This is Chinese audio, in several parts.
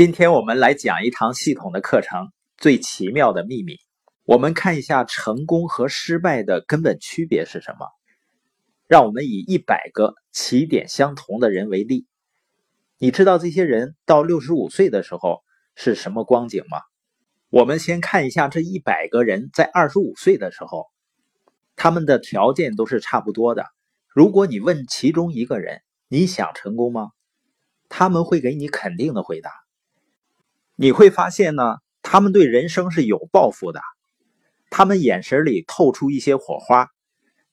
今天我们来讲一堂系统的课程《最奇妙的秘密》。我们看一下成功和失败的根本区别是什么。让我们以一百个起点相同的人为例，你知道这些人到六十五岁的时候是什么光景吗？我们先看一下这一百个人在二十五岁的时候，他们的条件都是差不多的。如果你问其中一个人，你想成功吗？他们会给你肯定的回答。你会发现呢，他们对人生是有抱负的，他们眼神里透出一些火花，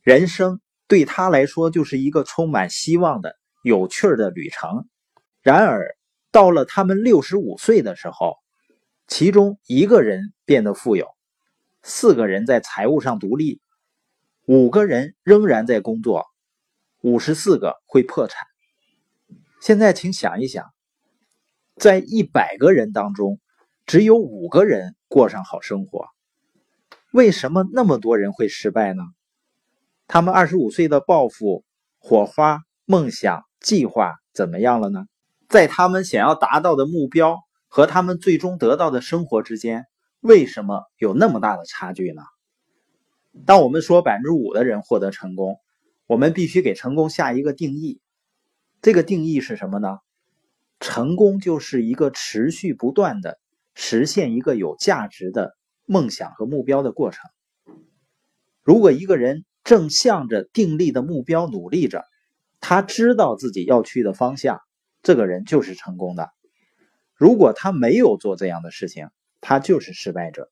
人生对他来说就是一个充满希望的有趣的旅程。然而，到了他们六十五岁的时候，其中一个人变得富有，四个人在财务上独立，五个人仍然在工作，五十四个会破产。现在，请想一想。在一百个人当中，只有五个人过上好生活。为什么那么多人会失败呢？他们二十五岁的抱负、火花、梦想、计划怎么样了呢？在他们想要达到的目标和他们最终得到的生活之间，为什么有那么大的差距呢？当我们说百分之五的人获得成功，我们必须给成功下一个定义。这个定义是什么呢？成功就是一个持续不断的实现一个有价值的梦想和目标的过程。如果一个人正向着定立的目标努力着，他知道自己要去的方向，这个人就是成功的。如果他没有做这样的事情，他就是失败者。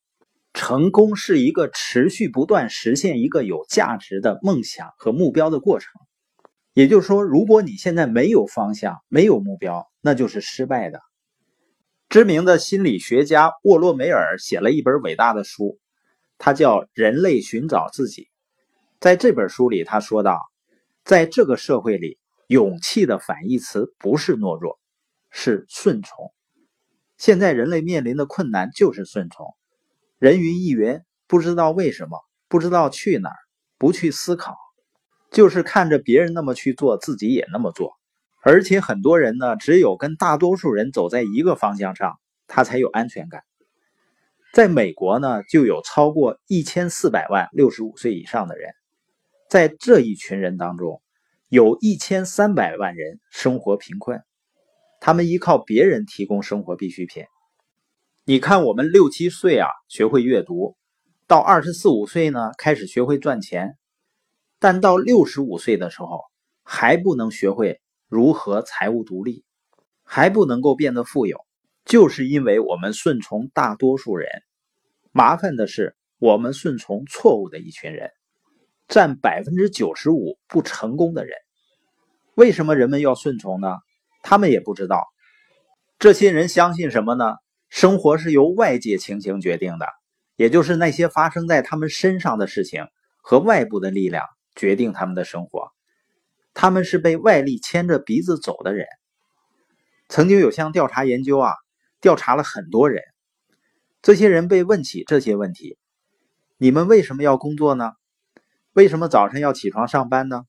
成功是一个持续不断实现一个有价值的梦想和目标的过程。也就是说，如果你现在没有方向、没有目标，那就是失败的。知名的心理学家沃洛梅尔写了一本伟大的书，他叫《人类寻找自己》。在这本书里，他说道，在这个社会里，勇气的反义词不是懦弱，是顺从。现在人类面临的困难就是顺从，人云亦云，不知道为什么，不知道去哪儿，不去思考。就是看着别人那么去做，自己也那么做，而且很多人呢，只有跟大多数人走在一个方向上，他才有安全感。在美国呢，就有超过一千四百万六十五岁以上的人，在这一群人当中，有一千三百万人生活贫困，他们依靠别人提供生活必需品。你看，我们六七岁啊，学会阅读，到二十四五岁呢，开始学会赚钱。但到六十五岁的时候，还不能学会如何财务独立，还不能够变得富有，就是因为我们顺从大多数人。麻烦的是，我们顺从错误的一群人，占百分之九十五不成功的人。为什么人们要顺从呢？他们也不知道。这些人相信什么呢？生活是由外界情形决定的，也就是那些发生在他们身上的事情和外部的力量。决定他们的生活，他们是被外力牵着鼻子走的人。曾经有项调查研究啊，调查了很多人，这些人被问起这些问题：你们为什么要工作呢？为什么早上要起床上班呢？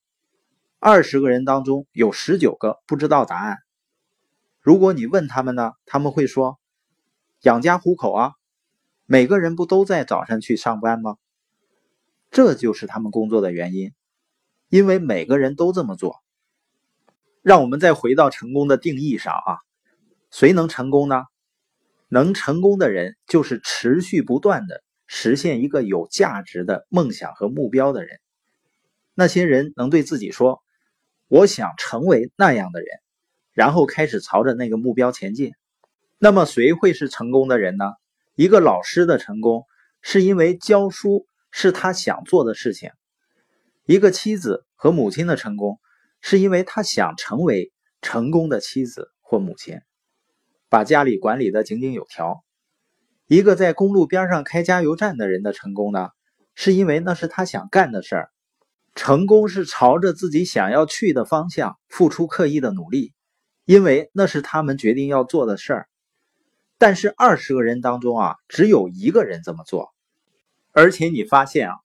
二十个人当中有十九个不知道答案。如果你问他们呢，他们会说：养家糊口啊。每个人不都在早上去上班吗？这就是他们工作的原因，因为每个人都这么做。让我们再回到成功的定义上啊，谁能成功呢？能成功的人就是持续不断的实现一个有价值的梦想和目标的人。那些人能对自己说：“我想成为那样的人”，然后开始朝着那个目标前进。那么谁会是成功的人呢？一个老师的成功是因为教书。是他想做的事情。一个妻子和母亲的成功，是因为他想成为成功的妻子或母亲，把家里管理的井井有条。一个在公路边上开加油站的人的成功呢，是因为那是他想干的事儿。成功是朝着自己想要去的方向付出刻意的努力，因为那是他们决定要做的事儿。但是二十个人当中啊，只有一个人这么做。而且你发现啊，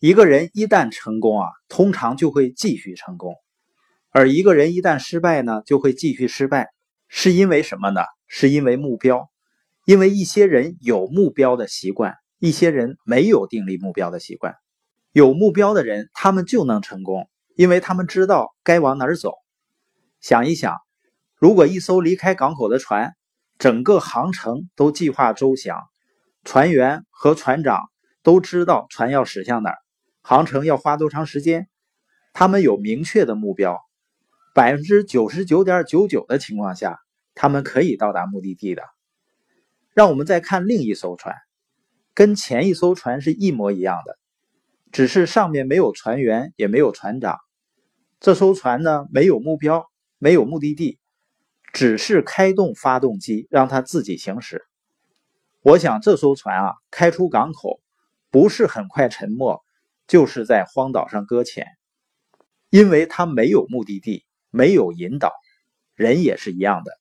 一个人一旦成功啊，通常就会继续成功；而一个人一旦失败呢，就会继续失败。是因为什么呢？是因为目标，因为一些人有目标的习惯，一些人没有订立目标的习惯。有目标的人，他们就能成功，因为他们知道该往哪儿走。想一想，如果一艘离开港口的船，整个航程都计划周详，船员和船长都知道船要驶向哪儿，航程要花多长时间，他们有明确的目标，百分之九十九点九九的情况下，他们可以到达目的地的。让我们再看另一艘船，跟前一艘船是一模一样的。只是上面没有船员，也没有船长。这艘船呢，没有目标，没有目的地，只是开动发动机，让它自己行驶。我想这艘船啊，开出港口，不是很快沉没，就是在荒岛上搁浅，因为它没有目的地，没有引导。人也是一样的，